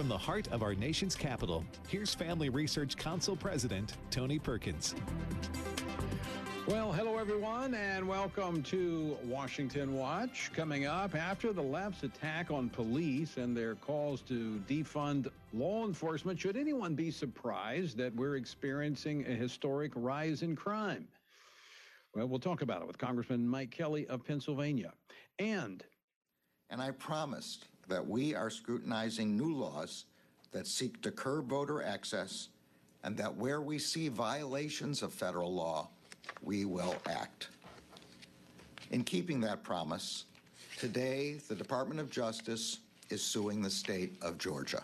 From the heart of our nation's capital, here's Family Research Council President Tony Perkins. Well, hello everyone, and welcome to Washington Watch. Coming up after the left's attack on police and their calls to defund law enforcement, should anyone be surprised that we're experiencing a historic rise in crime? Well, we'll talk about it with Congressman Mike Kelly of Pennsylvania. And and I promised that we are scrutinizing new laws that seek to curb voter access and that where we see violations of federal law, we will act. In keeping that promise, today the Department of Justice is suing the state of Georgia.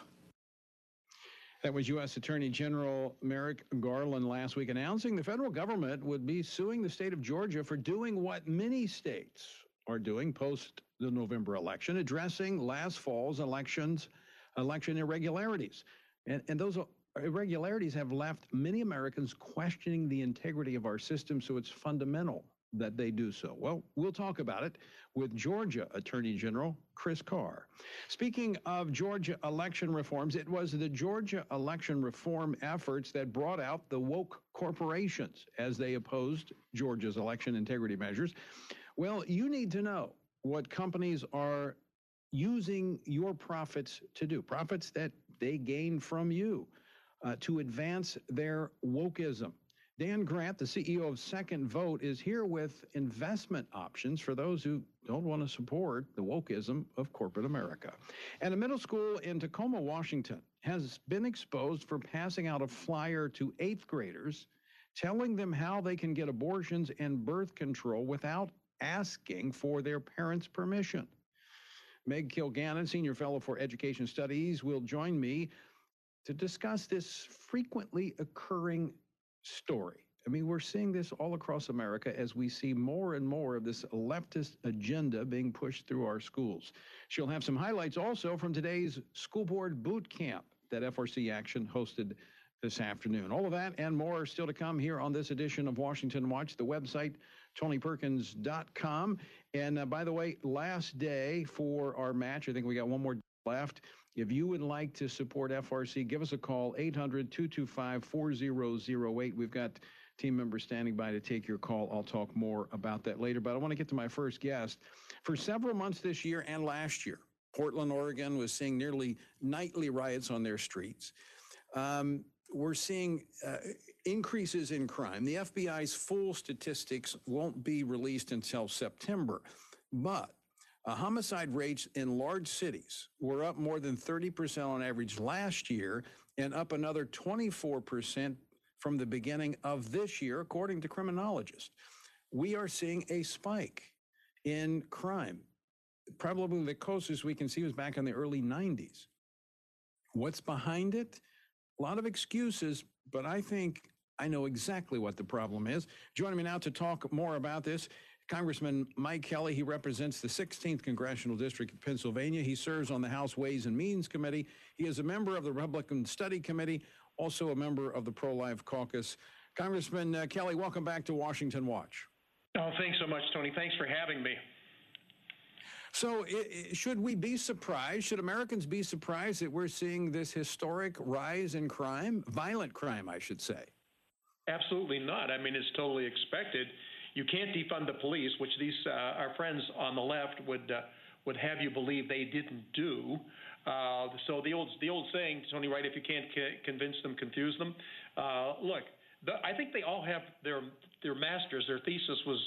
That was U.S. Attorney General Merrick Garland last week announcing the federal government would be suing the state of Georgia for doing what many states are doing post the November election, addressing last fall's elections, election irregularities. And, and those irregularities have left many Americans questioning the integrity of our system, so it's fundamental that they do so. Well, we'll talk about it with Georgia Attorney General Chris Carr. Speaking of Georgia election reforms, it was the Georgia election reform efforts that brought out the woke corporations as they opposed Georgia's election integrity measures. Well, you need to know what companies are using your profits to do, profits that they gain from you uh, to advance their wokeism. Dan Grant, the CEO of Second Vote, is here with investment options for those who don't want to support the wokeism of corporate America. And a middle school in Tacoma, Washington, has been exposed for passing out a flyer to eighth graders telling them how they can get abortions and birth control without asking for their parents' permission. Meg Kilgannon, Senior Fellow for Education Studies, will join me to discuss this frequently occurring story. I mean, we're seeing this all across America as we see more and more of this leftist agenda being pushed through our schools. She'll have some highlights also from today's school board boot camp that FRC Action hosted this afternoon. All of that and more still to come here on this edition of Washington Watch. The website TonyPerkins.com. And uh, by the way, last day for our match, I think we got one more left. If you would like to support FRC, give us a call, 800 225 4008. We've got team members standing by to take your call. I'll talk more about that later. But I want to get to my first guest. For several months this year and last year, Portland, Oregon was seeing nearly nightly riots on their streets. Um, we're seeing uh, increases in crime. The FBI's full statistics won't be released until September, but uh, homicide rates in large cities were up more than 30% on average last year and up another 24% from the beginning of this year, according to criminologists. We are seeing a spike in crime. Probably the closest we can see was back in the early 90s. What's behind it? A lot of excuses, but I think I know exactly what the problem is. Joining me now to talk more about this, Congressman Mike Kelly. He represents the 16th Congressional District of Pennsylvania. He serves on the House Ways and Means Committee. He is a member of the Republican Study Committee, also a member of the Pro Life Caucus. Congressman uh, Kelly, welcome back to Washington Watch. Oh, thanks so much, Tony. Thanks for having me. So, it, should we be surprised? Should Americans be surprised that we're seeing this historic rise in crime, violent crime, I should say? Absolutely not. I mean, it's totally expected. You can't defund the police, which these uh, our friends on the left would uh, would have you believe they didn't do. Uh, so the old the old saying, Tony, right? If you can't convince them, confuse them. Uh, look, the, I think they all have their their masters. Their thesis was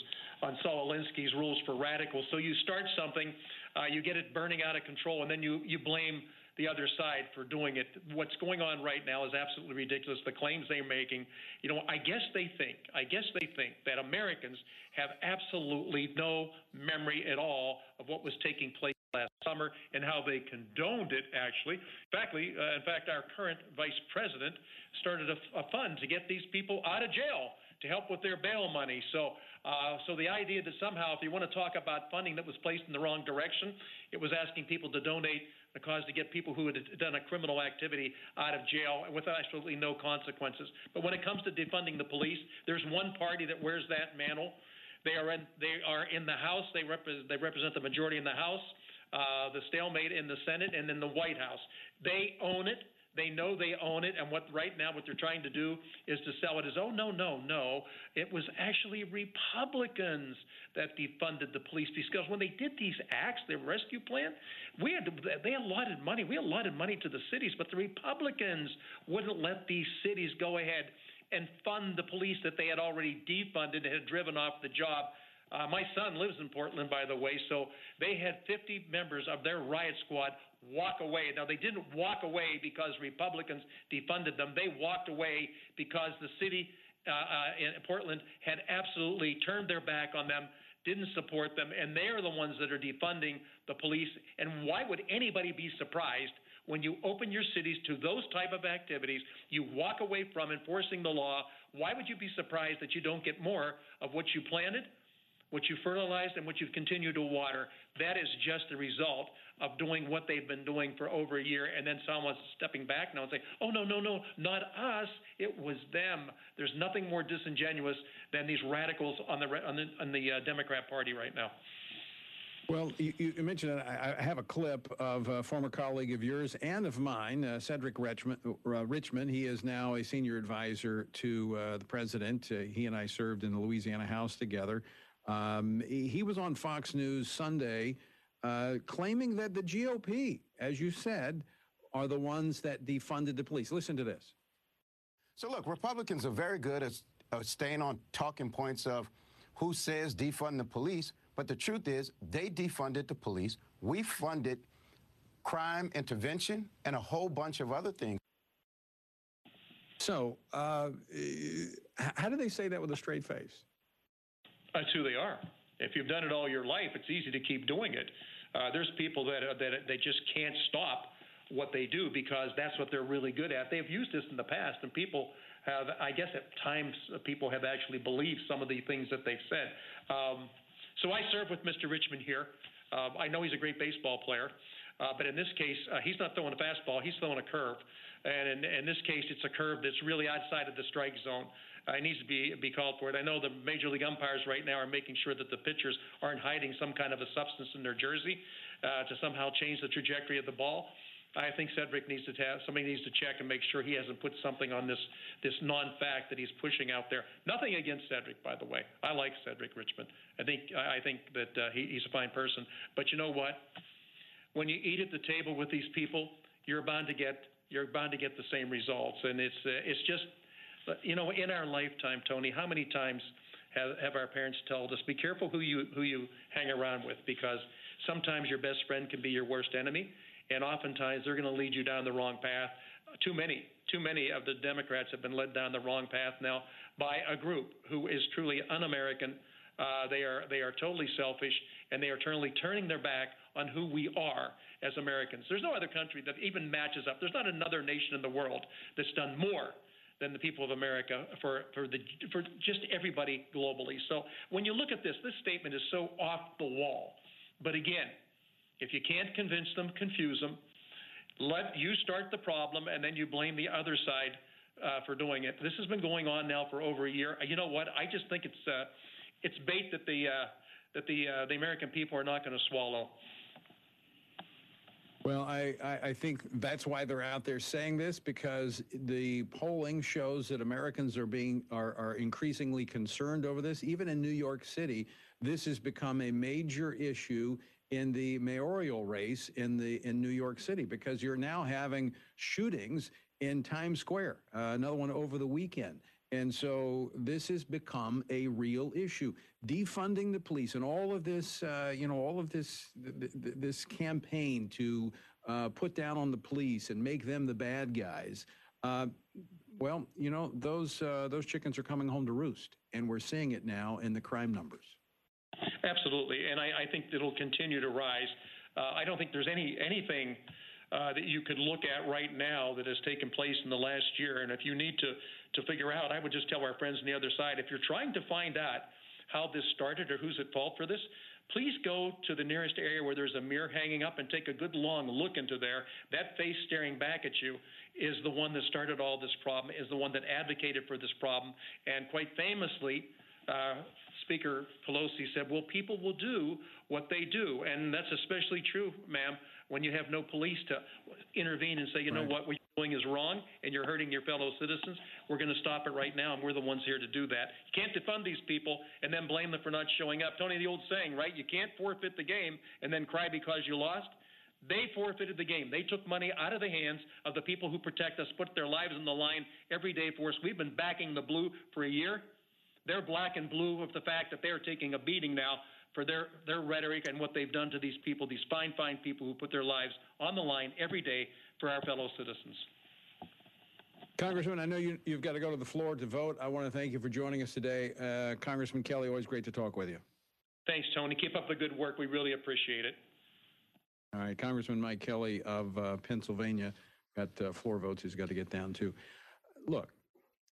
on Saul Alinsky's rules for radicals. So you start something, uh, you get it burning out of control, and then you you blame the other side for doing it. What's going on right now is absolutely ridiculous. The claims they're making, you know, I guess they think, I guess they think that Americans have absolutely no memory at all of what was taking place last summer and how they condoned it actually. In fact, uh, in fact our current vice president started a, a fund to get these people out of jail to help with their bail money. So, uh, so the idea that somehow, if you want to talk about funding that was placed in the wrong direction, it was asking people to donate the cause to get people who had done a criminal activity out of jail with absolutely no consequences. But when it comes to defunding the police, there's one party that wears that mantle. They are in, they are in the House. They, repre- they represent the majority in the House. uh, the stalemate in the Senate and in the White House. They own it. They know they own it, and what right now what they're trying to do is to sell it as oh no no no, it was actually Republicans that defunded the police because when they did these acts, the rescue plan, we had to, they allotted money, we allotted money to the cities, but the Republicans wouldn't let these cities go ahead and fund the police that they had already defunded and had driven off the job. Uh, my son lives in Portland, by the way, so they had 50 members of their riot squad walk away. Now, they didn't walk away because Republicans defunded them. They walked away because the city uh, uh, in Portland had absolutely turned their back on them, didn't support them, and they are the ones that are defunding the police. And why would anybody be surprised when you open your cities to those type of activities, you walk away from enforcing the law. Why would you be surprised that you don't get more of what you planted, what you fertilized, and what you've continued to water? That is just the result of doing what they've been doing for over a year, and then someone's stepping back now and say, "Oh no, no, no, not us. It was them." There's nothing more disingenuous than these radicals on the on the, on the uh, Democrat Party right now. Well, you, you mentioned I, I have a clip of a former colleague of yours and of mine, uh, Cedric Richmond, uh, Richmond. He is now a senior advisor to uh, the president. Uh, he and I served in the Louisiana House together. Um, he, was on Fox News Sunday uh, claiming that the GOP, as you said, are the ones that defunded the police. Listen to this. So, look, Republicans are very good at staying on talking points of who says defund the police. But the truth is, they defunded the police. We funded crime intervention and a whole bunch of other things. So, uh, how do they say that with a straight face? That's who they are. If you've done it all your life, it's easy to keep doing it. Uh, there's people that uh, that they just can't stop what they do because that's what they're really good at. They've used this in the past, and people have, I guess, at times people have actually believed some of the things that they've said. Um, so I serve with Mr. Richmond here. Uh, I know he's a great baseball player, uh, but in this case, uh, he's not throwing a fastball, he's throwing a curve. And in, in this case, it's a curve that's really outside of the strike zone. Uh, needs to be, be called for it. I know the major league umpires right now are making sure that the pitchers aren't hiding some kind of a substance in their jersey uh, to somehow change the trajectory of the ball. I think Cedric needs to have somebody needs to check and make sure he hasn't put something on this this non-fact that he's pushing out there. Nothing against Cedric, by the way. I like Cedric Richmond. I think I think that uh, he, he's a fine person. But you know what? When you eat at the table with these people, you're bound to get you're bound to get the same results. And it's uh, it's just you know in our lifetime, Tony, how many times have, have our parents told us be careful who you who you hang around with because sometimes your best friend can be your worst enemy and oftentimes they're going to lead you down the wrong path. Too many, too many of the Democrats have been led down the wrong path now by a group who is truly un-American. Uh, they are they are totally selfish, and they are totally turning their back on who we are as Americans. There's no other country that even matches up. There's not another nation in the world that's done more than the people of America for, for, the, for just everybody globally. So when you look at this, this statement is so off the wall. But again, if you can't convince them, confuse them. Let you start the problem, and then you blame the other side uh, for doing it. This has been going on now for over a year. You know what? I just think it's uh, it's bait that the uh, that the uh, the American people are not going to swallow. Well, I, I, think that's why they're out there saying this because the polling shows that Americans are being are, are increasingly concerned over this. Even in New York City, this has become a major issue in the mayoral race in the in New York City because you're now having shootings in Times Square, uh, another one over the weekend. And so this has become a real issue. Defunding the police and all of this, uh, you know, all of this th- th- this campaign to uh, put down on the police and make them the bad guys. Uh, well, you know, those uh, those chickens are coming home to roost, and we're seeing it now in the crime numbers. Absolutely, and I, I think it'll continue to rise. Uh, I don't think there's any anything uh, that you could look at right now that has taken place in the last year. And if you need to to figure out, I would just tell our friends on the other side, if you're trying to find out how this started or who's at fault for this, please go to the nearest area where there's a mirror hanging up and take a good long look into there. That face staring back at you is the one that started all this problem, is the one that advocated for this problem, and quite famously. Uh, Speaker Pelosi said, well, people will do what they do. And that's especially true, ma'am, when you have no police to intervene and say, you know what, you're doing is wrong and you're hurting your fellow citizens. We're going to stop it right now, and we're the ones here to do that. You can't defund these people and then blame them for not showing up. Tony, the old saying, right? You can't forfeit the game and then cry because you lost. They forfeited the game. They took money out of the hands of the people who protect us, put their lives on the line every day for us. We've been backing the blue for a year. They're black and blue of the fact that they're taking a beating now for their, their rhetoric and what they've done to these people, these fine, fine people who put their lives on the line every day for our fellow citizens. Congressman, I know you, you've got to go to the floor to vote. I want to thank you for joining us today. Uh, Congressman Kelly, always great to talk with you. Thanks, Tony. Keep up the good work. We really appreciate it. All right, Congressman Mike Kelly of uh, Pennsylvania got uh, floor votes he's got to get down to. Look,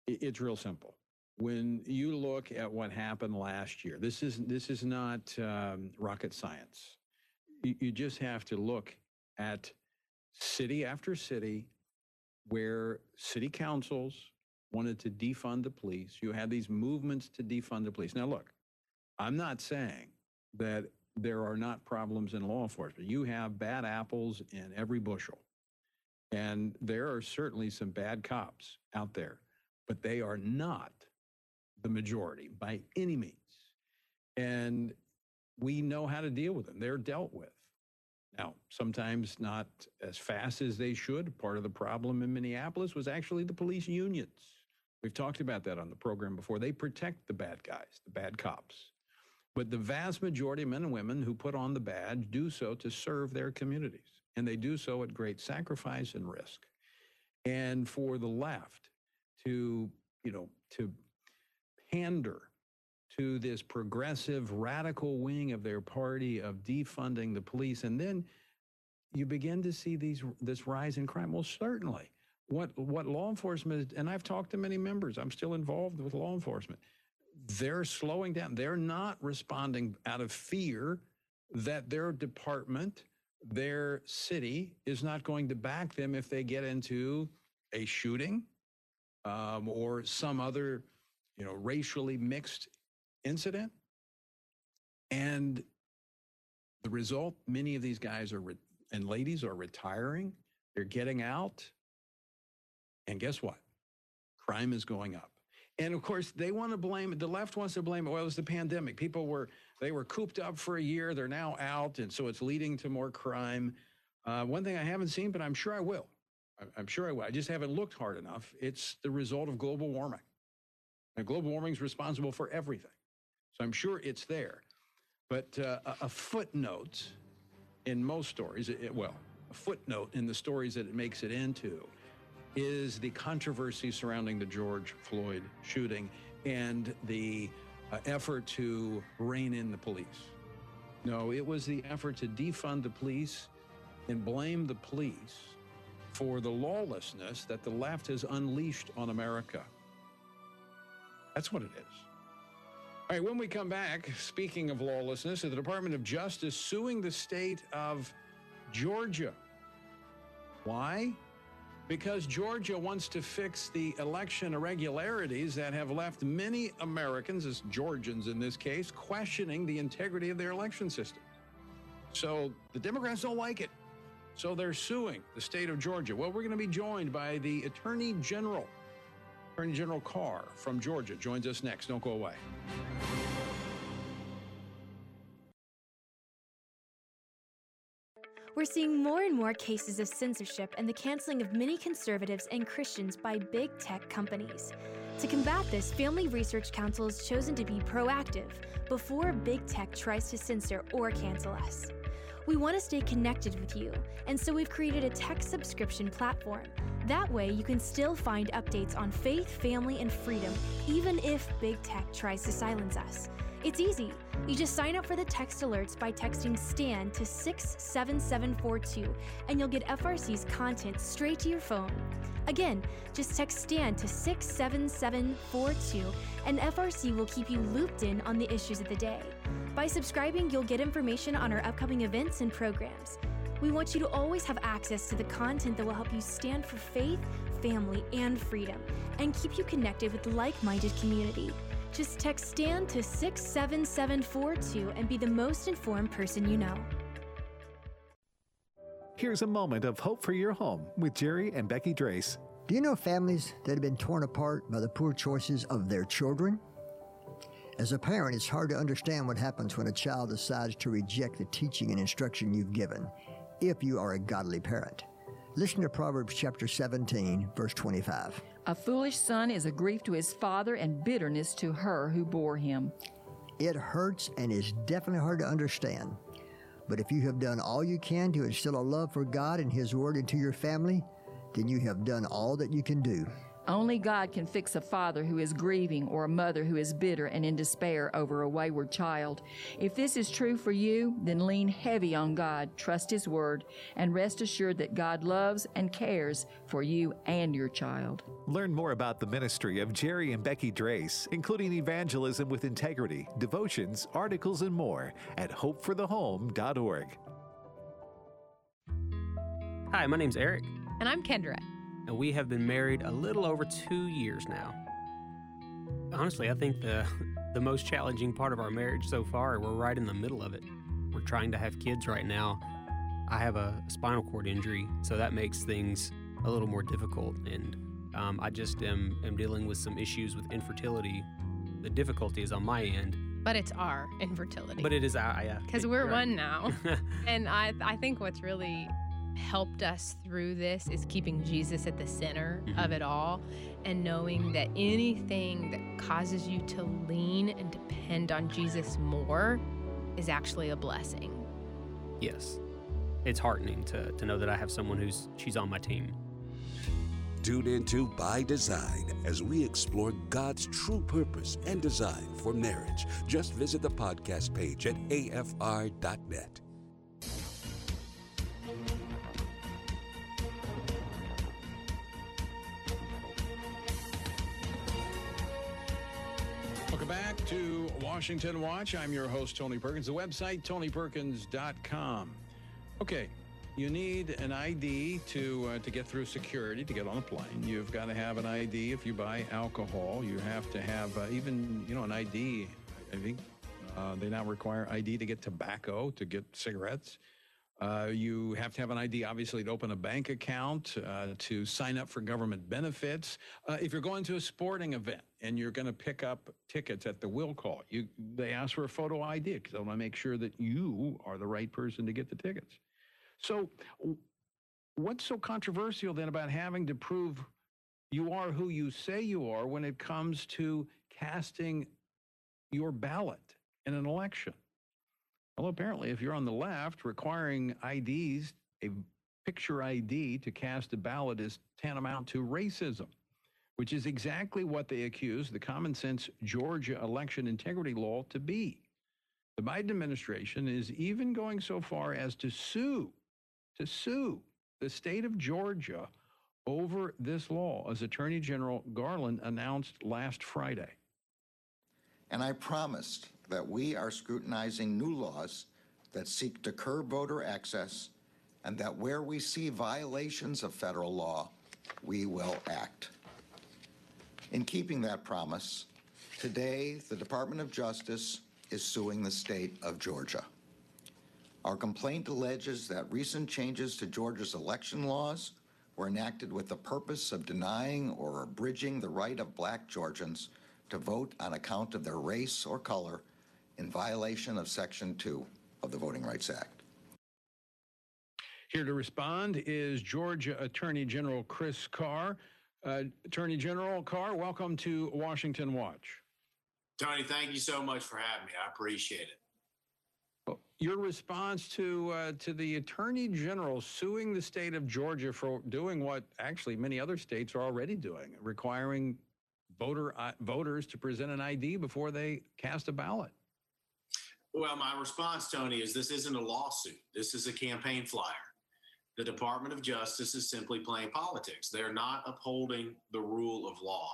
it's real simple. When you look at what happened last year, this is this is not um, rocket science. You, you just have to look at city after city where city councils wanted to defund the police. You had these movements to defund the police. Now, look, I'm not saying that there are not problems in law enforcement. You have bad apples in every bushel. And there are certainly some bad cops out there, but they are not the majority by any means. And we know how to deal with them. They're dealt with. Now, sometimes not as fast as they should. Part of the problem in Minneapolis was actually the police unions. We've talked about that on the program before. They protect the bad guys, the bad cops. But the vast majority of men and women who put on the badge do so to serve their communities, and they do so at great sacrifice and risk. And for the left to, you know, to pander to this progressive radical wing of their party of defunding the police. And then you begin to see these this rise in crime. Well certainly. What what law enforcement and I've talked to many members I'm still involved with law enforcement. They're slowing down. They're not responding out of fear that their department, their city is not going to back them if they get into a shooting um, or some other, you know, racially mixed incident. And the result, many of these guys are re- and ladies are retiring. They're getting out. And guess what? Crime is going up. And of course, they want to blame. The left wants to blame it. Well, was the pandemic. People were they were cooped up for a year. They're now out, and so it's leading to more crime. Uh, one thing I haven't seen, but I'm sure I will. I'm sure I will. I just haven't looked hard enough. It's the result of global warming. And global warming is responsible for everything. So I'm sure it's there. But uh, a footnote in most stories, it, well, a footnote in the stories that it makes it into is the controversy surrounding the George Floyd shooting and the uh, effort to rein in the police. No, it was the effort to defund the police and blame the police for the lawlessness that the left has unleashed on America. That's what it is. All right, when we come back, speaking of lawlessness, the Department of Justice suing the state of Georgia. Why? because Georgia wants to fix the election irregularities that have left many Americans, as Georgians in this case, questioning the integrity of their election system. So the Democrats don't like it. So they're suing the state of Georgia. Well, we're going to be joined by the Attorney General. Attorney General Carr from Georgia joins us next. Don't go away. We're seeing more and more cases of censorship and the canceling of many conservatives and Christians by big tech companies. To combat this, Family Research Council has chosen to be proactive before big tech tries to censor or cancel us. We want to stay connected with you, and so we've created a tech subscription platform. That way, you can still find updates on faith, family, and freedom, even if big tech tries to silence us. It's easy. You just sign up for the text alerts by texting STAND to 67742, and you'll get FRC's content straight to your phone. Again, just text STAND to 67742, and FRC will keep you looped in on the issues of the day. By subscribing, you'll get information on our upcoming events and programs. We want you to always have access to the content that will help you stand for faith, family, and freedom, and keep you connected with the like minded community. Just text STAND to 67742 and be the most informed person you know. Here's a moment of hope for your home with Jerry and Becky Drace. Do you know families that have been torn apart by the poor choices of their children? As a parent, it's hard to understand what happens when a child decides to reject the teaching and instruction you've given, if you are a godly parent. Listen to Proverbs chapter 17, verse 25. A foolish son is a grief to his father and bitterness to her who bore him. It hurts and is definitely hard to understand. But if you have done all you can to instill a love for God and His Word into your family, then you have done all that you can do. Only God can fix a father who is grieving or a mother who is bitter and in despair over a wayward child. If this is true for you, then lean heavy on God, trust His Word, and rest assured that God loves and cares for you and your child. Learn more about the ministry of Jerry and Becky Drace, including evangelism with integrity, devotions, articles, and more at hopeforthehome.org. Hi, my name's Eric. And I'm Kendra and we have been married a little over two years now. Honestly, I think the the most challenging part of our marriage so far, we're right in the middle of it. We're trying to have kids right now. I have a spinal cord injury, so that makes things a little more difficult, and um, I just am, am dealing with some issues with infertility. The difficulty is on my end. But it's our infertility. But it is our, yeah. Because we're right. one now. and I, I think what's really helped us through this is keeping Jesus at the center mm-hmm. of it all and knowing that anything that causes you to lean and depend on Jesus more is actually a blessing. Yes. It's heartening to, to know that I have someone who's she's on my team. Tune into By Design as we explore God's true purpose and design for marriage. Just visit the podcast page at afr.net. to Washington Watch. I'm your host, Tony Perkins. The website, tonyperkins.com. Okay, you need an ID to uh, to get through security to get on a plane. You've got to have an ID if you buy alcohol. You have to have uh, even you know an ID. I think uh, they now require ID to get tobacco, to get cigarettes. Uh, you have to have an ID, obviously, to open a bank account, uh, to sign up for government benefits. Uh, if you're going to a sporting event and you're going to pick up tickets at the will call, you they ask for a photo ID because they want to make sure that you are the right person to get the tickets. So, what's so controversial then about having to prove you are who you say you are when it comes to casting your ballot in an election? Well, apparently, if you're on the left, requiring IDs, a picture ID to cast a ballot is tantamount to racism, which is exactly what they accuse the common sense Georgia election integrity law to be. The Biden administration is even going so far as to sue, to sue the state of Georgia over this law, as Attorney General Garland announced last Friday. And I promised that we are scrutinizing new laws that seek to curb voter access and that where we see violations of federal law, we will act. In keeping that promise, today the Department of Justice is suing the state of Georgia. Our complaint alleges that recent changes to Georgia's election laws were enacted with the purpose of denying or abridging the right of black Georgians to vote on account of their race or color in violation of Section 2 of the Voting Rights Act. Here to respond is Georgia Attorney General Chris Carr. Uh, Attorney General Carr, welcome to Washington Watch. Tony, thank you so much for having me. I appreciate it. your response to uh, to the Attorney General suing the state of Georgia for doing what actually many other states are already doing, requiring voter uh, voters to present an ID before they cast a ballot. Well, my response, Tony, is this isn't a lawsuit. This is a campaign flyer. The Department of Justice is simply playing politics. They're not upholding the rule of law.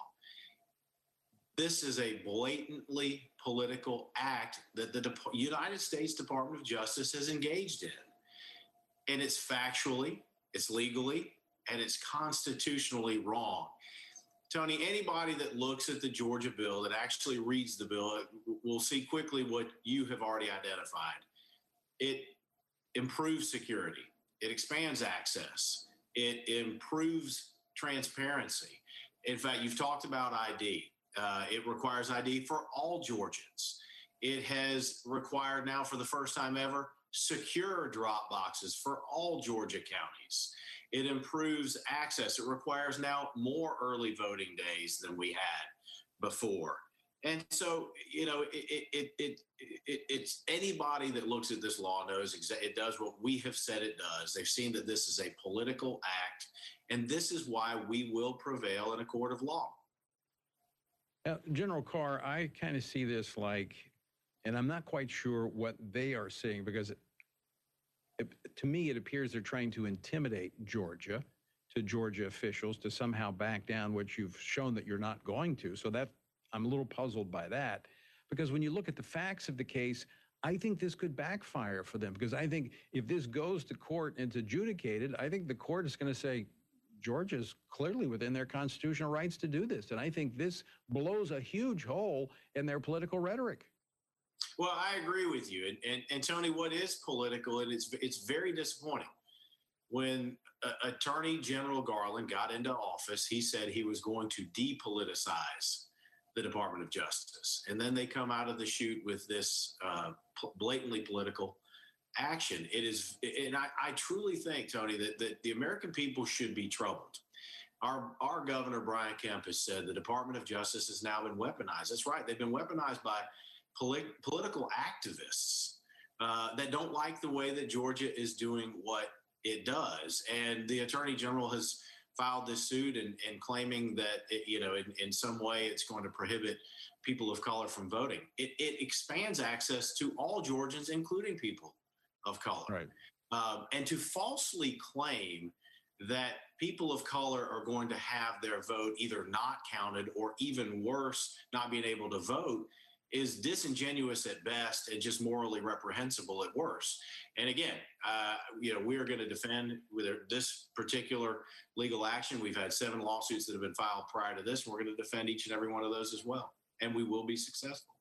This is a blatantly political act that the De- United States Department of Justice has engaged in. And it's factually, it's legally, and it's constitutionally wrong. Tony, anybody that looks at the Georgia bill, that actually reads the bill, will see quickly what you have already identified. It improves security, it expands access, it improves transparency. In fact, you've talked about ID. Uh, it requires ID for all Georgians. It has required now, for the first time ever, secure drop boxes for all Georgia counties. It improves access. It requires now more early voting days than we had before. And so, you know, it, it, it, it, it's anybody that looks at this law knows exa- it does what we have said it does. They've seen that this is a political act, and this is why we will prevail in a court of law. General Carr, I kind of see this like, and I'm not quite sure what they are seeing because it, it, to me, it appears they're trying to intimidate Georgia to Georgia officials to somehow back down, which you've shown that you're not going to. So that I'm a little puzzled by that because when you look at the facts of the case, I think this could backfire for them because I think if this goes to court and it's adjudicated, I think the court is going to say, Georgia's clearly within their constitutional rights to do this. And I think this blows a huge hole in their political rhetoric. Well, I agree with you. And, and, and Tony, what is political, and it's, it's very disappointing. When uh, Attorney General Garland got into office, he said he was going to depoliticize the Department of Justice. And then they come out of the chute with this uh, blatantly political action. It is, and I, I truly think, Tony, that, that the American people should be troubled. Our, our governor, Brian Kemp, has said the Department of Justice has now been weaponized. That's right. They've been weaponized by polit- political activists uh, that don't like the way that Georgia is doing what it does. And the attorney general has filed this suit and, and claiming that, it, you know, in, in some way it's going to prohibit people of color from voting. It, it expands access to all Georgians, including people of color. Right. Um, and to falsely claim that people of color are going to have their vote either not counted or even worse, not being able to vote is disingenuous at best and just morally reprehensible at worst. And again, uh, you know, we are going to defend with this particular legal action. We've had seven lawsuits that have been filed prior to this. And we're going to defend each and every one of those as well, and we will be successful.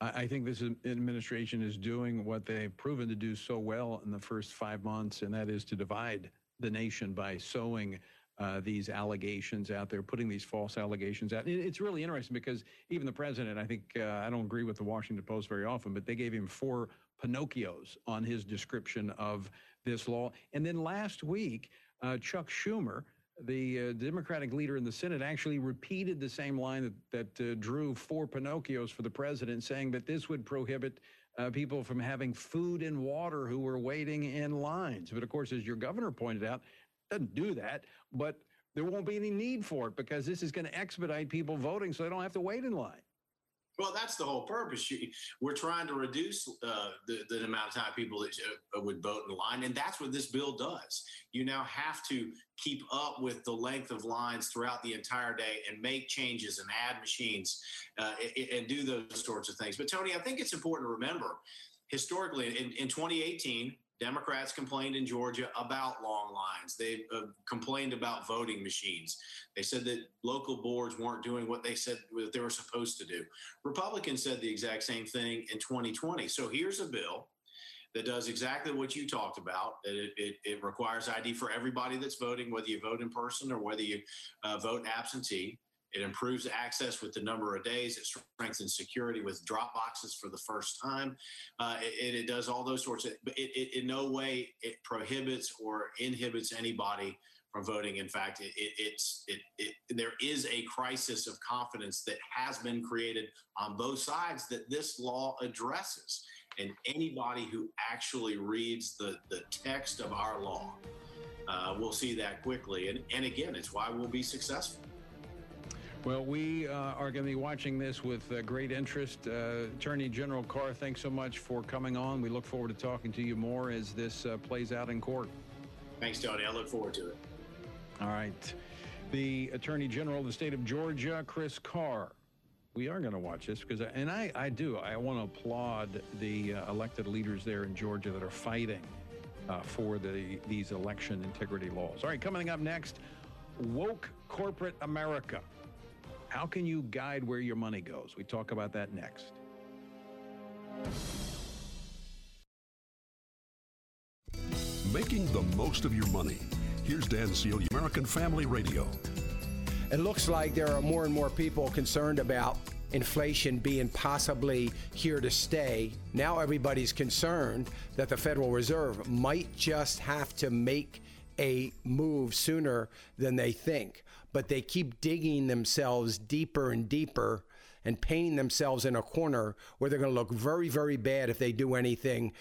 I think this administration is doing what they've proven to do so well in the first five months, and that is to divide the nation by sowing uh, these allegations out there, putting these false allegations out. It's really interesting because even the president, I think, uh, I don't agree with the Washington Post very often, but they gave him four Pinocchios on his description of this law. And then last week, uh, Chuck Schumer, the uh, Democratic leader in the Senate, actually repeated the same line that, that uh, drew four Pinocchios for the president, saying that this would prohibit uh, people from having food and water who were waiting in lines. But of course, as your governor pointed out, doesn't do that, but there won't be any need for it because this is going to expedite people voting so they don't have to wait in line. Well, that's the whole purpose. We're trying to reduce uh, the, the amount of time people that uh, would vote in line, and that's what this bill does. You now have to keep up with the length of lines throughout the entire day and make changes and add machines uh, and do those sorts of things. But Tony, I think it's important to remember historically in, in 2018 Democrats complained in Georgia about long lines. They uh, complained about voting machines. They said that local boards weren't doing what they said what they were supposed to do. Republicans said the exact same thing in 2020. So here's a bill that does exactly what you talked about. It, it, it requires ID for everybody that's voting, whether you vote in person or whether you uh, vote absentee. It improves access with the number of days. It strengthens security with drop boxes for the first time. Uh, it, it, does all those sorts of, but it, it, in no way it prohibits or inhibits anybody from voting. In fact, it, it's it, there is a crisis of confidence that has been created on both sides that this law addresses. And anybody who actually reads the, the text of our law uh, will see that quickly. And, and again, it's why we'll be successful. Well, we uh, are going to be watching this with uh, great interest. Uh, Attorney General Carr, thanks so much for coming on. We look forward to talking to you more as this uh, plays out in court. Thanks, Tony. I look forward to it. All right. The Attorney General of the state of Georgia, Chris Carr. We are going to watch this because, and I, I do, I want to applaud the uh, elected leaders there in Georgia that are fighting uh, for the these election integrity laws. All right, coming up next, woke corporate America. How can you guide where your money goes? We talk about that next. Making the most of your money. Here's Dan Celia, American Family Radio. It looks like there are more and more people concerned about inflation being possibly here to stay. Now everybody's concerned that the Federal Reserve might just have to make a move sooner than they think. But they keep digging themselves deeper and deeper and painting themselves in a corner where they're going to look very, very bad if they do anything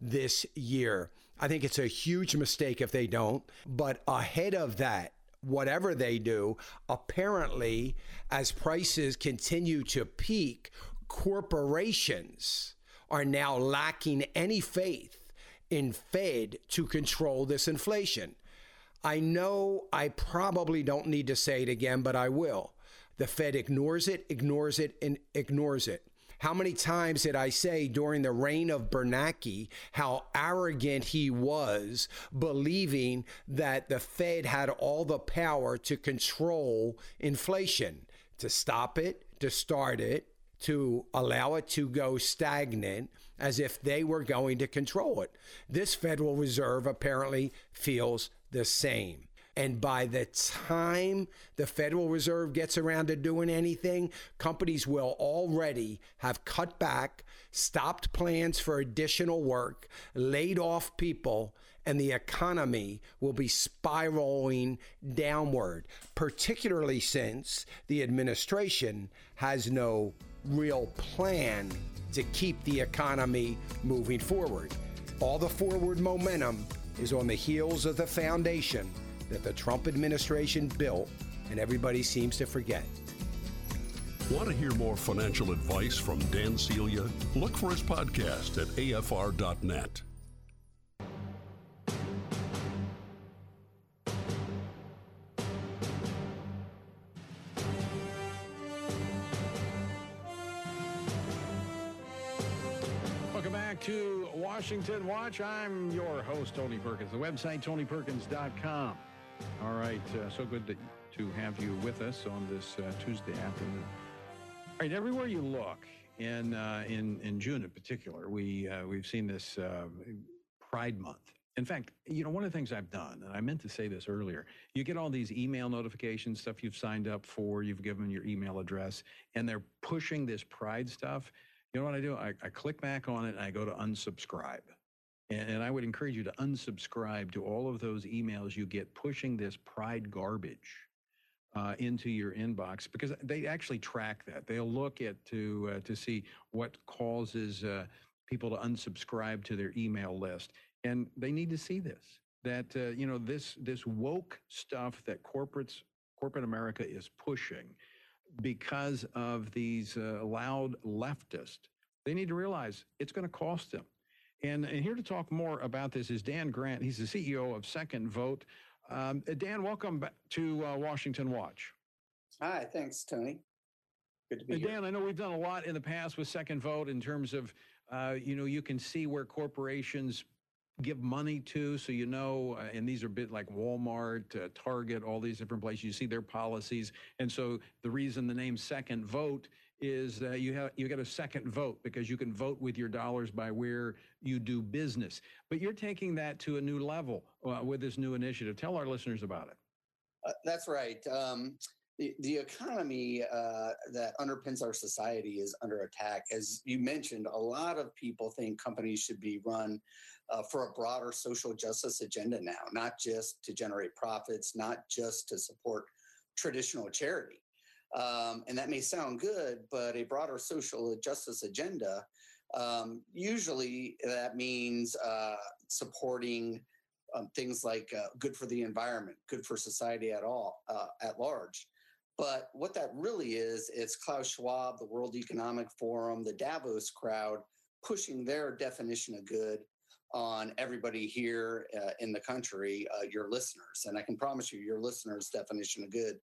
this year. I think it's a huge mistake if they don't. But ahead of that, whatever they do, apparently, as prices continue to peak, corporations are now lacking any faith in Fed to control this inflation. I know I probably don't need to say it again, but I will. The Fed ignores it, ignores it, and ignores it. How many times did I say during the reign of Bernanke how arrogant he was, believing that the Fed had all the power to control inflation, to stop it, to start it, to allow it to go stagnant as if they were going to control it. This Federal Reserve apparently feels the same. And by the time the Federal Reserve gets around to doing anything, companies will already have cut back, stopped plans for additional work, laid off people, and the economy will be spiraling downward, particularly since the administration has no real plan to keep the economy moving forward. All the forward momentum is on the heels of the foundation that the Trump administration built and everybody seems to forget. Want to hear more financial advice from Dan Celia? Look for his podcast at afr.net. to Washington Watch. I'm your host, Tony Perkins. The website, tonyperkins.com. All right, uh, so good to, to have you with us on this uh, Tuesday afternoon. All right, everywhere you look, in uh, in in June in particular, we uh, we've seen this uh, Pride Month. In fact, you know, one of the things I've done, and I meant to say this earlier, you get all these email notifications, stuff you've signed up for, you've given your email address, and they're pushing this Pride stuff. You know what I do? I, I click back on it and I go to unsubscribe. And, and I would encourage you to unsubscribe to all of those emails you get pushing this pride garbage uh, into your inbox because they actually track that. They'll look at to uh, to see what causes uh, people to unsubscribe to their email list, and they need to see this. That uh, you know this this woke stuff that corporates corporate America is pushing because of these uh, loud leftists. They need to realize it's going to cost them. And, and here to talk more about this is Dan Grant. He's the CEO of Second Vote. Um, Dan, welcome back to uh, Washington Watch. Hi, thanks, Tony. Good to be Uh, here. Dan, I know we've done a lot in the past with Second Vote in terms of, uh, you know, you can see where corporations give money to, so you know, uh, and these are bit like Walmart, uh, Target, all these different places. You see their policies, and so the reason the name Second Vote is that you have you get a second vote because you can vote with your dollars by where you do business. But you're taking that to a new level uh, with this new initiative. Tell our listeners about it. Uh, that's right. Um, the, economy uh, that underpins our society is under attack. As you mentioned, a lot of people think companies should be run uh, for a broader social justice agenda now, not just to generate profits, not just to support traditional charity. Um, and that may sound good, but a broader social justice agenda, um, usually that means uh, supporting um, things like uh, good for the environment, good for society at all, uh, at large. But what that really is, it's Klaus Schwab, the World Economic Forum, the Davos crowd pushing their definition of good on everybody here uh, in the country, uh, your listeners. And I can promise you, your listeners' definition of good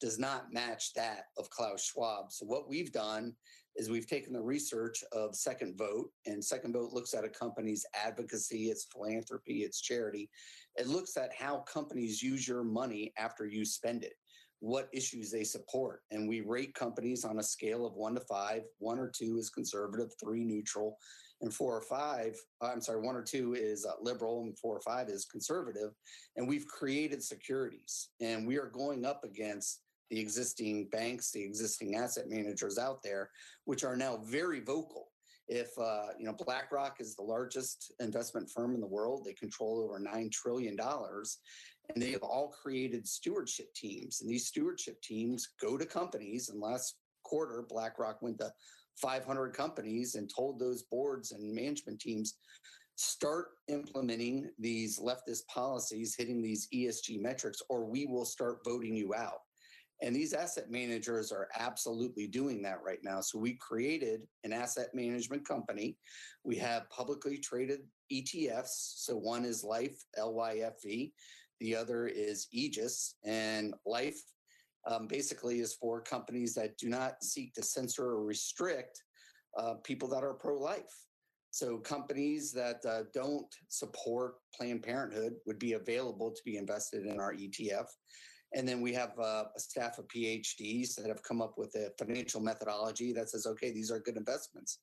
does not match that of Klaus Schwab. So what we've done is we've taken the research of Second Vote, and Second Vote looks at a company's advocacy, its philanthropy, its charity. It looks at how companies use your money after you spend it. What issues they support. And we rate companies on a scale of one to five. One or two is conservative, three neutral, and four or five, uh, I'm sorry, one or two is uh, liberal, and four or five is conservative. And we've created securities, and we are going up against the existing banks, the existing asset managers out there, which are now very vocal. If uh, you know BlackRock is the largest investment firm in the world, they control over nine trillion dollars, and they have all created stewardship teams. And these stewardship teams go to companies. And last quarter, BlackRock went to 500 companies and told those boards and management teams start implementing these leftist policies, hitting these ESG metrics, or we will start voting you out. And these asset managers are absolutely doing that right now. So we created an asset management company. We have publicly traded ETFs. So one is Life, L Y F E, the other is Aegis. And Life um, basically is for companies that do not seek to censor or restrict uh, people that are pro life. So companies that uh, don't support Planned Parenthood would be available to be invested in our ETF. And then we have uh, a staff of PhDs that have come up with a financial methodology that says, okay, these are good investments.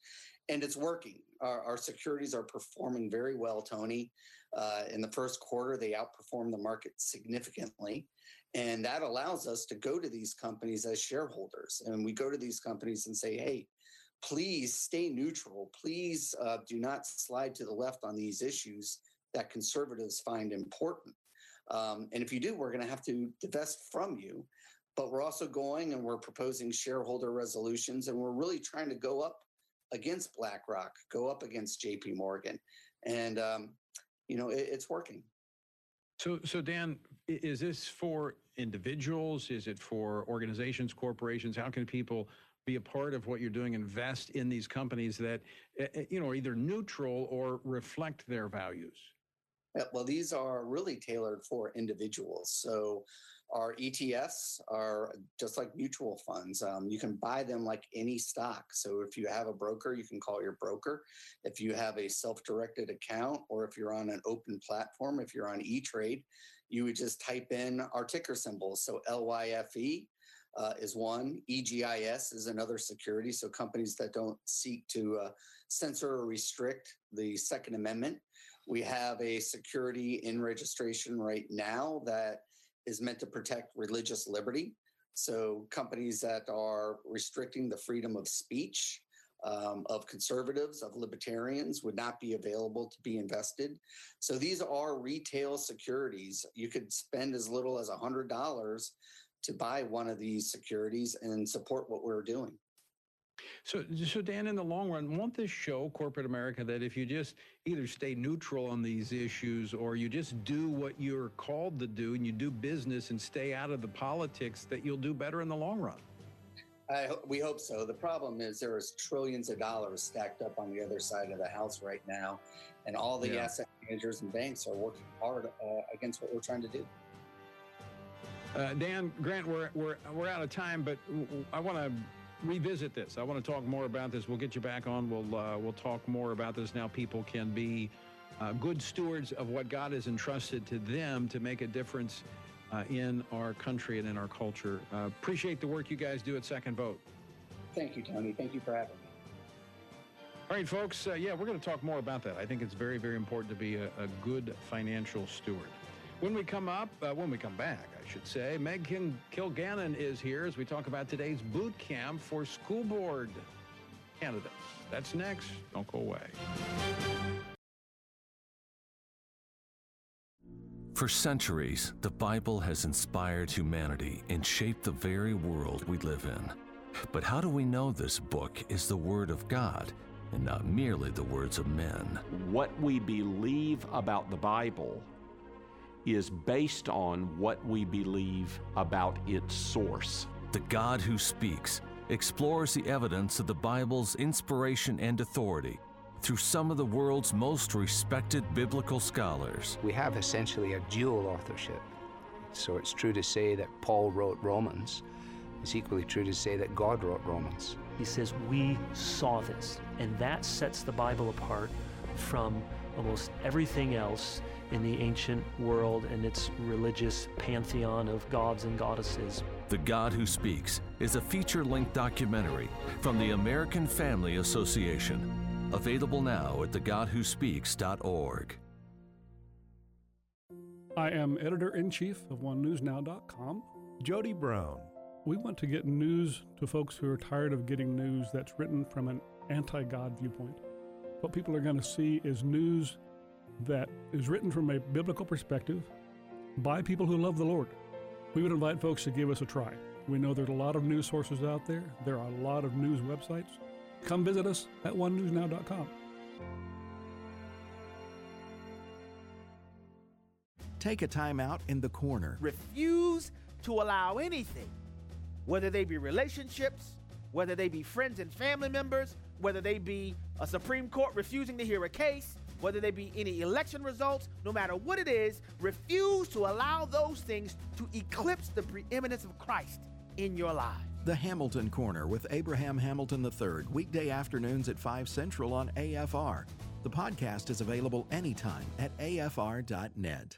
And it's working. Our, our securities are performing very well, Tony. Uh, in the first quarter, they outperformed the market significantly. And that allows us to go to these companies as shareholders. And we go to these companies and say, hey, please stay neutral. Please uh, do not slide to the left on these issues that conservatives find important. Um, and if you do, we're going to have to divest from you. But we're also going and we're proposing shareholder resolutions, and we're really trying to go up against BlackRock, go up against JP Morgan. And, um, you know, it, it's working. So, so Dan, is this for individuals? Is it for organizations, corporations? How can people be a part of what you're doing, invest in these companies that, eh, eh, you know, are either neutral or reflect their values? Well, these are really tailored for individuals. So our ETFs are just like mutual funds. Um, you can buy them like any stock. So if you have a broker, you can call your broker. If you have a self-directed account, or if you're on an open platform, if you're on E-Trade, you would just type in our ticker symbols. So LYFE uh, is one. EGIS is another security. So companies that don't seek to uh, censor or restrict the Second Amendment we have a security in registration right now that is meant to protect religious liberty. So companies that are restricting the freedom of speech um, of conservatives, of libertarians would not be available to be invested. So these are retail securities. You could spend as little as $100 to buy one of these securities and support what we're doing. So, so Dan, in the long run, won't this show corporate America that if you just either stay neutral on these issues or you just do what you're called to do and you do business and stay out of the politics, that you'll do better in the long run? I, we hope so. The problem is there is trillions of dollars stacked up on the other side of the house right now, and all the yeah. asset managers and banks are working hard uh, against what we're trying to do. Uh, Dan Grant, we're, we're we're out of time, but I want to revisit this. I want to talk more about this. We'll get you back on. We'll uh, we'll talk more about this. Now people can be uh, good stewards of what God has entrusted to them to make a difference uh, in our country and in our culture. Uh, appreciate the work you guys do at Second Vote. Thank you, Tony. Thank you for having me. All right, folks. Uh, yeah, we're going to talk more about that. I think it's very, very important to be a, a good financial steward. When we come up, uh, when we come back, I should say, Meg Kilgannon is here as we talk about today's boot camp for school board candidates. That's next. Don't go away. For centuries, the Bible has inspired humanity and shaped the very world we live in. But how do we know this book is the Word of God and not merely the words of men? What we believe about the Bible is based on what we believe about its source. The God who speaks explores the evidence of the Bible's inspiration and authority through some of the world's most respected biblical scholars. We have essentially a dual authorship. So it's true to say that Paul wrote Romans. It's equally true to say that God wrote Romans. He says, We saw this. And that sets the Bible apart from almost everything else in the ancient world and its religious pantheon of gods and goddesses. The God Who Speaks is a feature length documentary from the American Family Association. Available now at thegodwhospeaks.org. I am editor in chief of OneNewsNow.com. Jody Brown. We want to get news to folks who are tired of getting news that's written from an anti God viewpoint. What people are going to see is news that is written from a biblical perspective by people who love the Lord. We would invite folks to give us a try. We know there's a lot of news sources out there, there are a lot of news websites. Come visit us at onenewsnow.com. Take a time out in the corner. Refuse to allow anything, whether they be relationships, whether they be friends and family members, whether they be a Supreme Court refusing to hear a case, whether they be any election results, no matter what it is, refuse to allow those things to eclipse the preeminence of Christ in your life. The Hamilton Corner with Abraham Hamilton III, weekday afternoons at 5 Central on AFR. The podcast is available anytime at afr.net.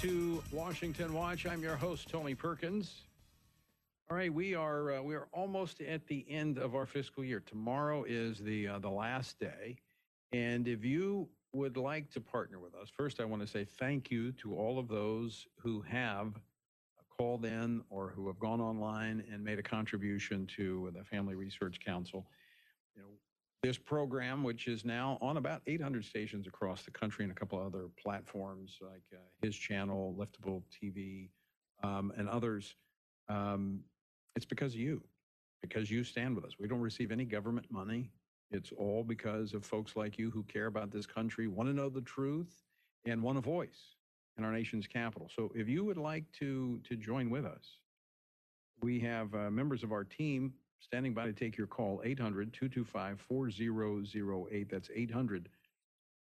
To Washington Watch. I'm your host, Tony Perkins. All right, we are uh, we are almost at the end of our fiscal year. Tomorrow is the uh, the last day, and if you would like to partner with us, first I want to say thank you to all of those who have called in or who have gone online and made a contribution to the Family Research Council. You know, this program, which is now on about 800 stations across the country and a couple other platforms like uh, his channel, Liftable TV, um, and others, um, it's because of you, because you stand with us. We don't receive any government money. It's all because of folks like you who care about this country, want to know the truth, and want a voice in our nation's capital. So if you would like to to join with us, we have uh, members of our team standing by to take your call 800 225 4008. That's 800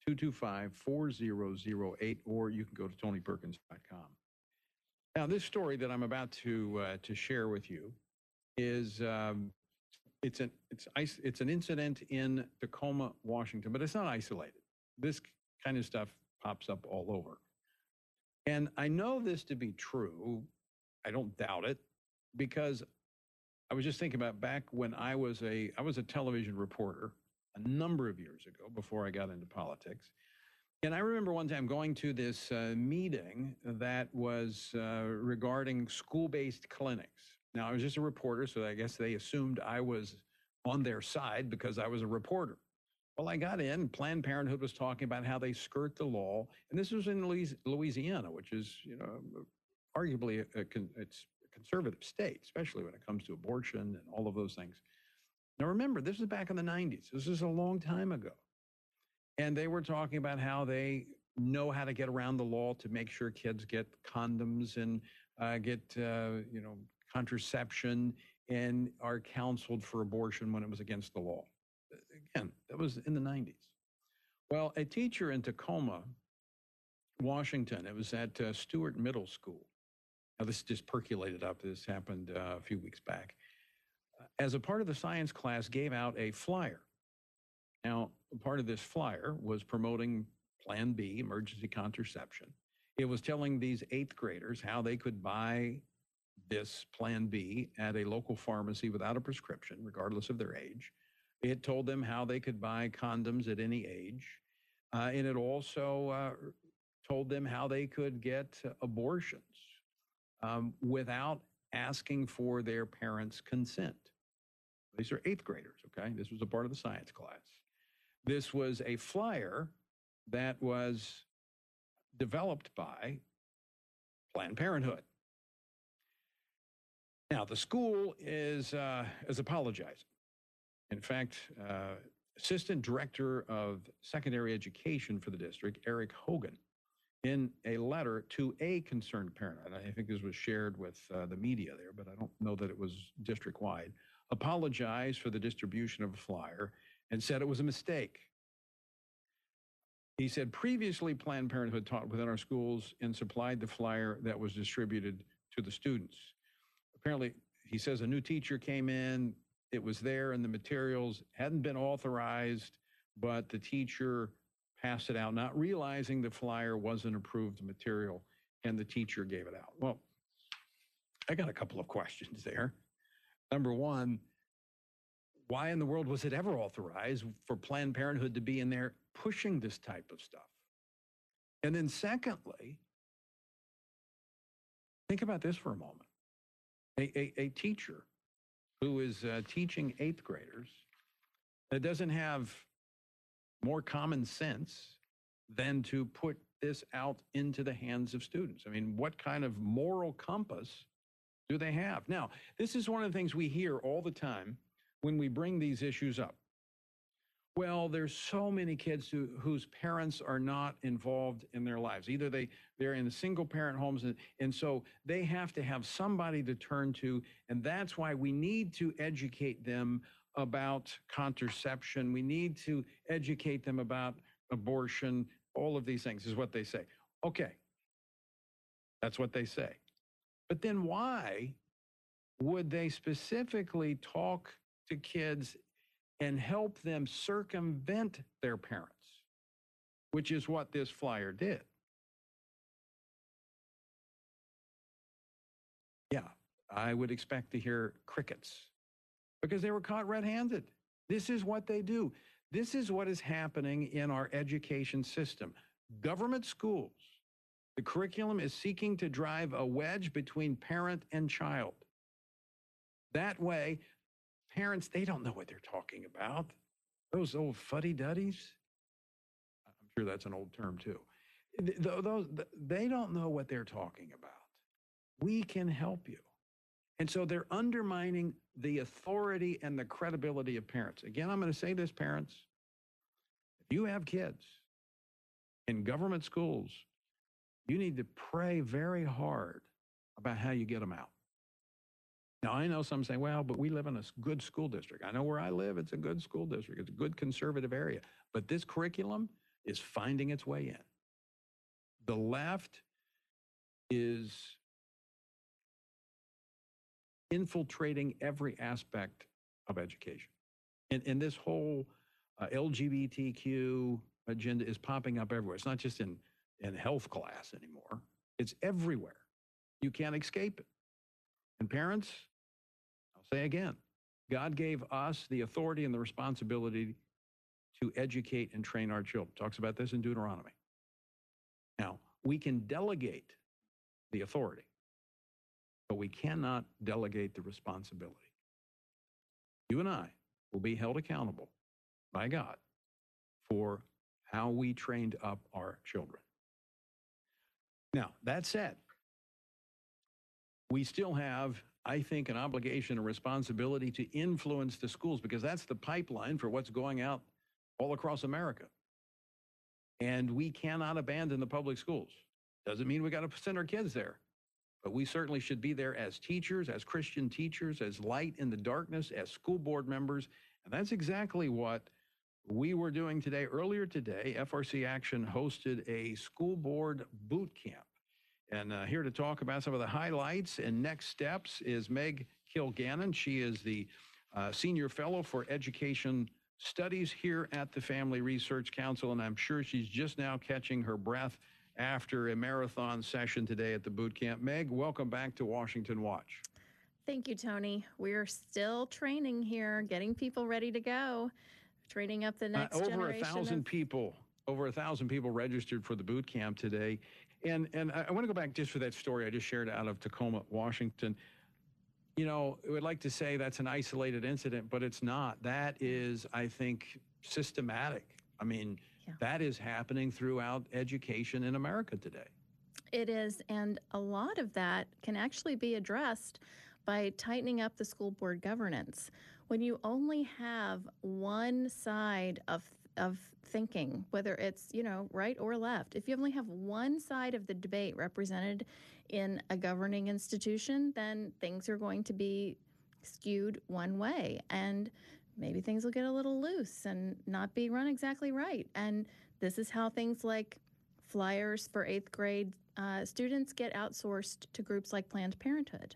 225 4008, or you can go to tonyperkins.com. Now, this story that I'm about to uh, to share with you is um, it's an it's it's an incident in Tacoma, Washington, but it's not isolated. This kind of stuff pops up all over, and I know this to be true. I don't doubt it because I was just thinking about back when I was a I was a television reporter a number of years ago before I got into politics. And I remember one time going to this uh, meeting that was uh, regarding school based clinics. Now, I was just a reporter, so I guess they assumed I was on their side because I was a reporter. Well, I got in, Planned Parenthood was talking about how they skirt the law. And this was in Louisiana, which is, you know, arguably a, a, it's conservative state, especially when it comes to abortion and all of those things. Now, remember, this is back in the 90s. This is a long time ago. And they were talking about how they know how to get around the law to make sure kids get condoms and uh, get, uh, you know, contraception and are counseled for abortion when it was against the law. Again, that was in the 90s. Well, a teacher in Tacoma, Washington, it was at uh, Stewart Middle School. Now, this just percolated up. This happened uh, a few weeks back. As a part of the science class, gave out a flyer. Now, part of this flyer was promoting Plan B, emergency contraception. It was telling these eighth graders how they could buy this Plan B at a local pharmacy without a prescription, regardless of their age. It told them how they could buy condoms at any age. Uh, and it also uh, told them how they could get abortions um, without asking for their parents' consent. These are eighth graders, okay? This was a part of the science class. This was a flyer that was developed by Planned Parenthood. Now, the school is, uh, is apologizing. In fact, uh, Assistant Director of Secondary Education for the district, Eric Hogan, in a letter to a concerned parent, and I think this was shared with uh, the media there, but I don't know that it was district wide, apologized for the distribution of a flyer and said it was a mistake. He said previously Planned Parenthood taught within our schools and supplied the flyer that was distributed to the students. Apparently, he says a new teacher came in, it was there in the materials, hadn't been authorized, but the teacher passed it out, not realizing the flyer wasn't approved material, and the teacher gave it out. Well, I got a couple of questions there. Number one, why in the world was it ever authorized for Planned Parenthood to be in there pushing this type of stuff? And then, secondly, think about this for a moment. A, a, a teacher who is uh, teaching eighth graders that doesn't have more common sense than to put this out into the hands of students. I mean, what kind of moral compass do they have? Now, this is one of the things we hear all the time when we bring these issues up. Well, there's so many kids who, whose parents are not involved in their lives. Either they they're in single parent homes, and, and so they have to have somebody to turn to, and that's why we need to educate them about contraception. We need to educate them about abortion. All of these things is what they say. Okay, that's what they say. But then why would they specifically talk to kids and help them circumvent their parents, which is what this flyer did? Yeah, I would expect to hear crickets because they were caught red handed. This is what they do. This is what is happening in our education system. Government schools, the curriculum is seeking to drive a wedge between parent and child. That way, parents, they don't know what they're talking about. Those old fuddy duddies, I'm sure that's an old term too. Those, they don't know what they're talking about. We can help you. And so they're undermining the authority and the credibility of parents. Again, I'm going to say this, parents. If you have kids in government schools, you need to pray very hard about how you get them out. Now, I know some say, well, but we live in a good school district. I know where I live, it's a good school district, it's a good conservative area. But this curriculum is finding its way in. The left is infiltrating every aspect of education. And, and this whole uh, LGBTQ agenda is popping up everywhere. It's not just in, in health class anymore, it's everywhere. You can't escape it. And parents, I'll say again, God gave us the authority and the responsibility to educate and train our children. Talks about this in Deuteronomy. Now, we can delegate the authority but we cannot delegate the responsibility. You and I will be held accountable by God for how we trained up our children. Now, that said, we still have, I think, an obligation and responsibility to influence the schools because that's the pipeline for what's going out all across America. And we cannot abandon the public schools. Doesn't mean we got to send our kids there. But we certainly should be there as teachers, as Christian teachers, as light in the darkness, as school board members. And that's exactly what we were doing today. Earlier today, FRC Action hosted a school board boot camp. And uh, here to talk about some of the highlights and next steps is Meg Kilgannon. She is the uh, Senior Fellow for Education Studies here at the Family Research Council. And I'm sure she's just now catching her breath after a marathon session today at the boot camp. Meg, welcome back to Washington Watch. Thank you, Tony. We're still training here, getting people ready to go, training up the next uh, over generation. a thousand of- people, over a thousand people registered for the boot camp today. And and I, I want to go back just for that story I just shared out of Tacoma, Washington. You know, I would like to say that's an isolated incident, but it's not. That is, I think, systematic. I mean, that is happening throughout education in America today. It is, and a lot of that can actually be addressed by tightening up the school board governance. When you only have one side of of thinking, whether it's you know right or left, if you only have one side of the debate represented in a governing institution, then things are going to be skewed one way, and maybe things will get a little loose and not be run exactly right. And this is how things like flyers for eighth grade uh, students get outsourced to groups like Planned Parenthood.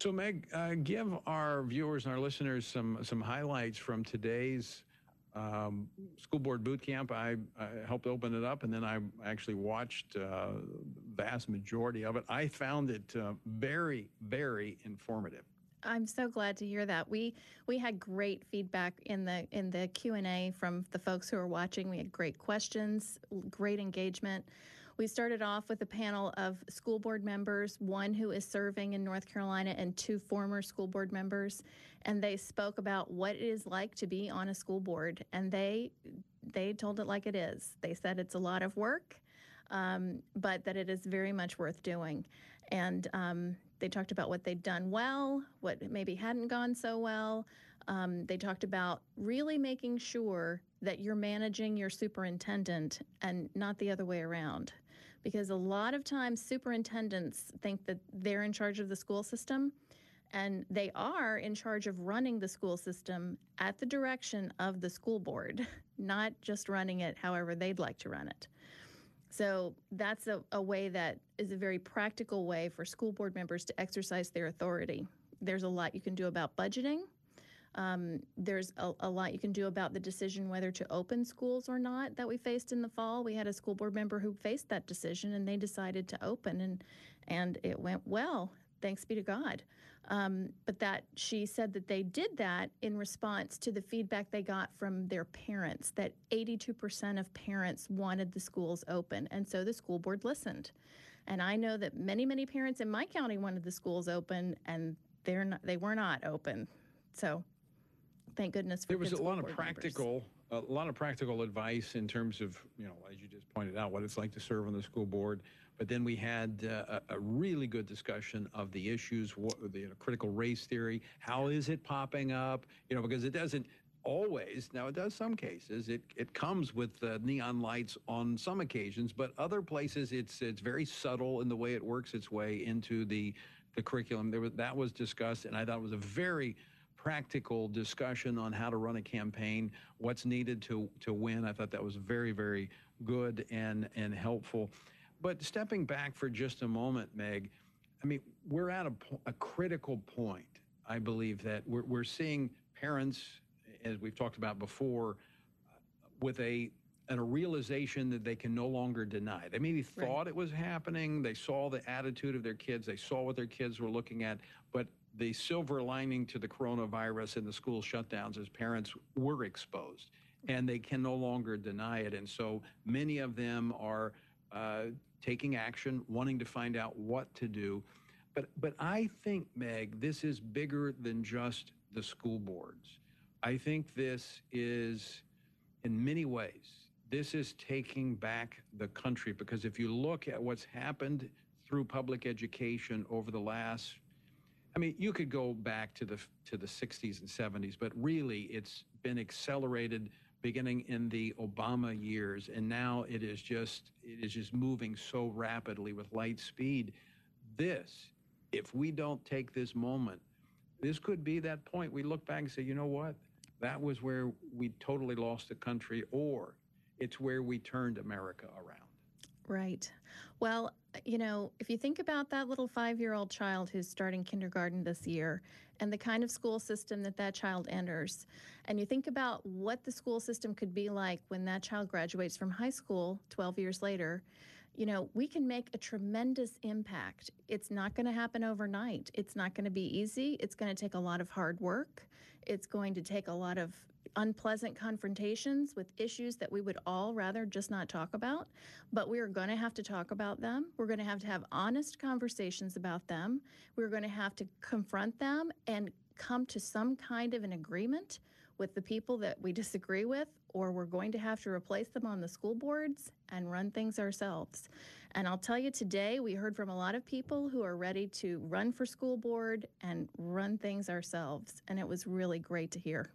So, Meg, uh, give our viewers and our listeners some some highlights from today's um, school board boot camp. I, I helped open it up, and then I actually watched uh, vast majority of it. I found it uh, very, very informative. I'm so glad to hear that. We we had great feedback in the in the Q&A from the folks who are watching. We had great questions, great engagement. We started off with a panel of school board members, one who is serving in North Carolina and two former school board members, and they spoke about what it is like to be on a school board and they they told it like it is. They said it's a lot of work, um, but that it is very much worth doing. And um, they talked about what they'd done well, what maybe hadn't gone so well. Um, they talked about really making sure that you're managing your superintendent and not the other way around. Because a lot of times superintendents think that they're in charge of the school system, and they are in charge of running the school system at the direction of the school board, not just running it however they'd like to run it. So that's a, a way that is a very practical way for school board members to exercise their authority. There's a lot you can do about budgeting. Um, there's a, a lot you can do about the decision whether to open schools or not that we faced in the fall. We had a school board member who faced that decision and they decided to open and and it went well. Thanks be to God. Um, but that she said that they did that in response to the feedback they got from their parents that 82% of parents wanted the schools open. And so the school board listened. And I know that many, many parents in my county wanted the schools open and they're not, they were not open. So thank goodness for There was a lot of board members. practical, a lot of practical advice in terms of, you know, as you just pointed out, what it's like to serve on the school board. But then we had uh, a, really good discussion of the issues, what, the you know, critical race theory. How is it popping up? You know, because it doesn't always. Now it does some cases. It it comes with uh, neon lights on some occasions, but other places it's it's very subtle in the way it works its way into the the curriculum. There was that was discussed, and I thought it was a very practical discussion on how to run a campaign, what's needed to to win. I thought that was very very good and and helpful. But stepping back for just a moment, Meg, I mean, we're at a, a critical point. I believe that we're, we're seeing parents, as we've talked about before, with a and a realization that they can no longer deny. They maybe thought it was happening. They saw the attitude of their kids. They saw what their kids were looking at. But the silver lining to the coronavirus and the school shutdowns is parents were exposed and they can no longer deny it. And so many of them are uh, taking action, wanting to find out what to do. But but I think, Meg, this is bigger than just the school boards. I think this is, in many ways, this is taking back the country because if you look at what's happened through public education over the last I mean, you could go back to the to the 60s and 70s, but really it's been accelerated beginning in the Obama years and now it is just it is just moving so rapidly with light speed. This if we don't take this moment, this could be that point we look back and say, "You know what? That was where we totally lost the country or it's where we turned America around." Right. Well, Uh, you know, if you think about that little five year old child who's starting kindergarten this year and the kind of school system that that child enters, and you think about what the school system could be like when that child graduates from high school 12 years later, you know, we can make a tremendous impact. It's not going to happen overnight. It's not going to be easy. It's going to take a lot of hard work. It's going to take a lot of unpleasant confrontations with issues that we would all rather just not talk about, but we are going to have to talk about them. We're going to have to have honest conversations about them. We're going to have to confront them and come to some kind of an agreement with the people that we disagree with, or we're going to have to replace them on the school boards and run things ourselves. And I'll tell you today, we heard from a lot of people who are ready to run for school board and run things ourselves. And it was really great to hear.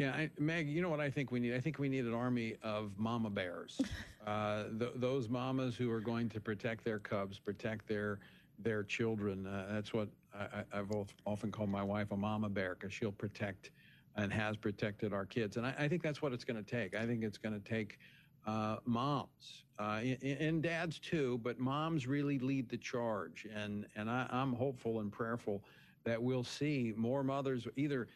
Yeah, I, Meg, you know what I think we need? I think we need an army of mama bears. uh, th- those mamas who are going to protect their cubs, protect their their children. Uh, that's what I, have often called my wife a mama bear because she'll protect and has protected our kids. And I, I think that's what it's going to take. I think it's going to take uh, moms uh, and, and, dads too, but moms really lead the charge. And and I, I'm hopeful and prayerful that we'll see more mothers either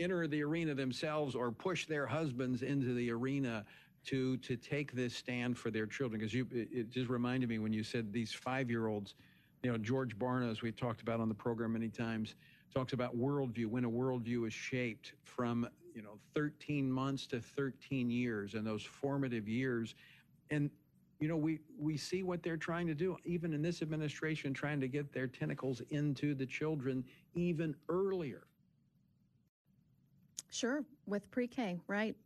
enter the arena themselves or push their husbands into the arena to to take this stand for their children. Because you it, just reminded me when you said these five year olds you know george barna we talked about on the program many times talks about worldview when a worldview is shaped from you know 13 months to 13 years and those formative years. And you know we we see what they're trying to do even in this administration trying to get their tentacles into the children even earlier Sure, with pre-K, right?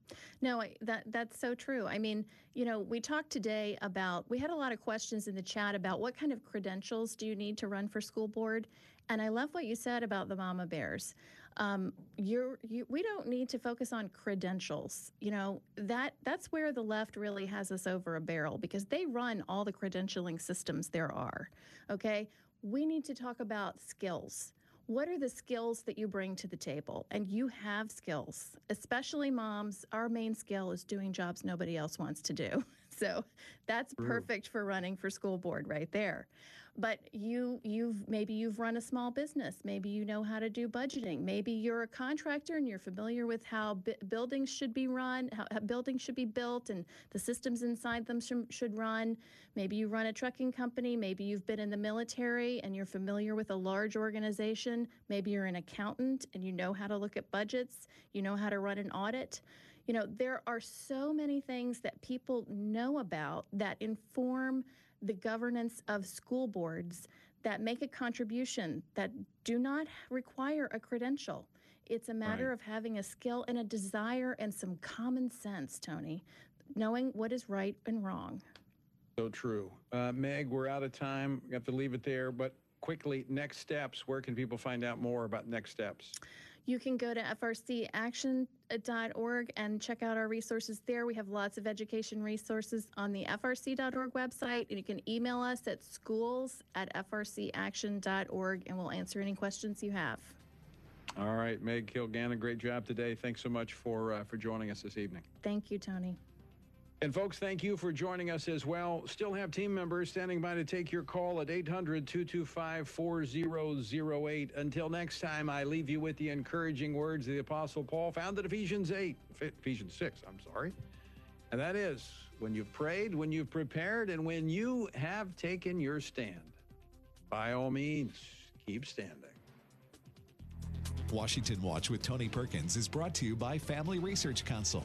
No, that that's so true. I mean, you know, we talked today about we had a lot of questions in the chat about what kind of credentials do you need to run for school board, and I love what you said about the mama bears. Um, you're you, we don't need to focus on credentials. You know that that's where the left really has us over a barrel because they run all the credentialing systems there are. Okay, we need to talk about skills what are the skills that you bring to the table? And you have skills, especially moms. Our main skill is doing jobs nobody else wants to do. So that's perfect for running for school board right there but you you've maybe you've run a small business. Maybe you know how to do budgeting. Maybe you're a contractor and you're familiar with how b- buildings should be run how, how, buildings should be built and the systems inside them sh- should run. Maybe you run a trucking company. Maybe you've been in the military and you're familiar with a large organization. Maybe you're an accountant and you know how to look at budgets. You know how to run an audit. You know there are so many things that people know about that inform the governance of school boards that make a contribution that do not require a credential. It's a matter right. of having a skill and a desire and some common sense, Tony, knowing what is right and wrong. So true. Uh, Meg, we're out of time. We have to leave it there. But quickly, next steps. Where can people find out more about next steps? You can go to frcaction.org and check out our resources there. We have lots of education resources on the frc.org website, and you can email us at schools at frcaction.org, and we'll answer any questions you have. All right, Meg Kilgannon, great job today. Thanks so much for uh, for joining us this evening. Thank you, Tony. And folks, thank you for joining us as well. Still have team members standing by to take your call at 800 225 4008. Until next time, I leave you with the encouraging words of the Apostle Paul found in Ephesians 8, Ephesians 6, I'm sorry. And that is when you've prayed, when you've prepared, and when you have taken your stand, by all means, keep standing. Washington Watch with Tony Perkins is brought to you by Family Research Council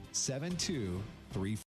7234.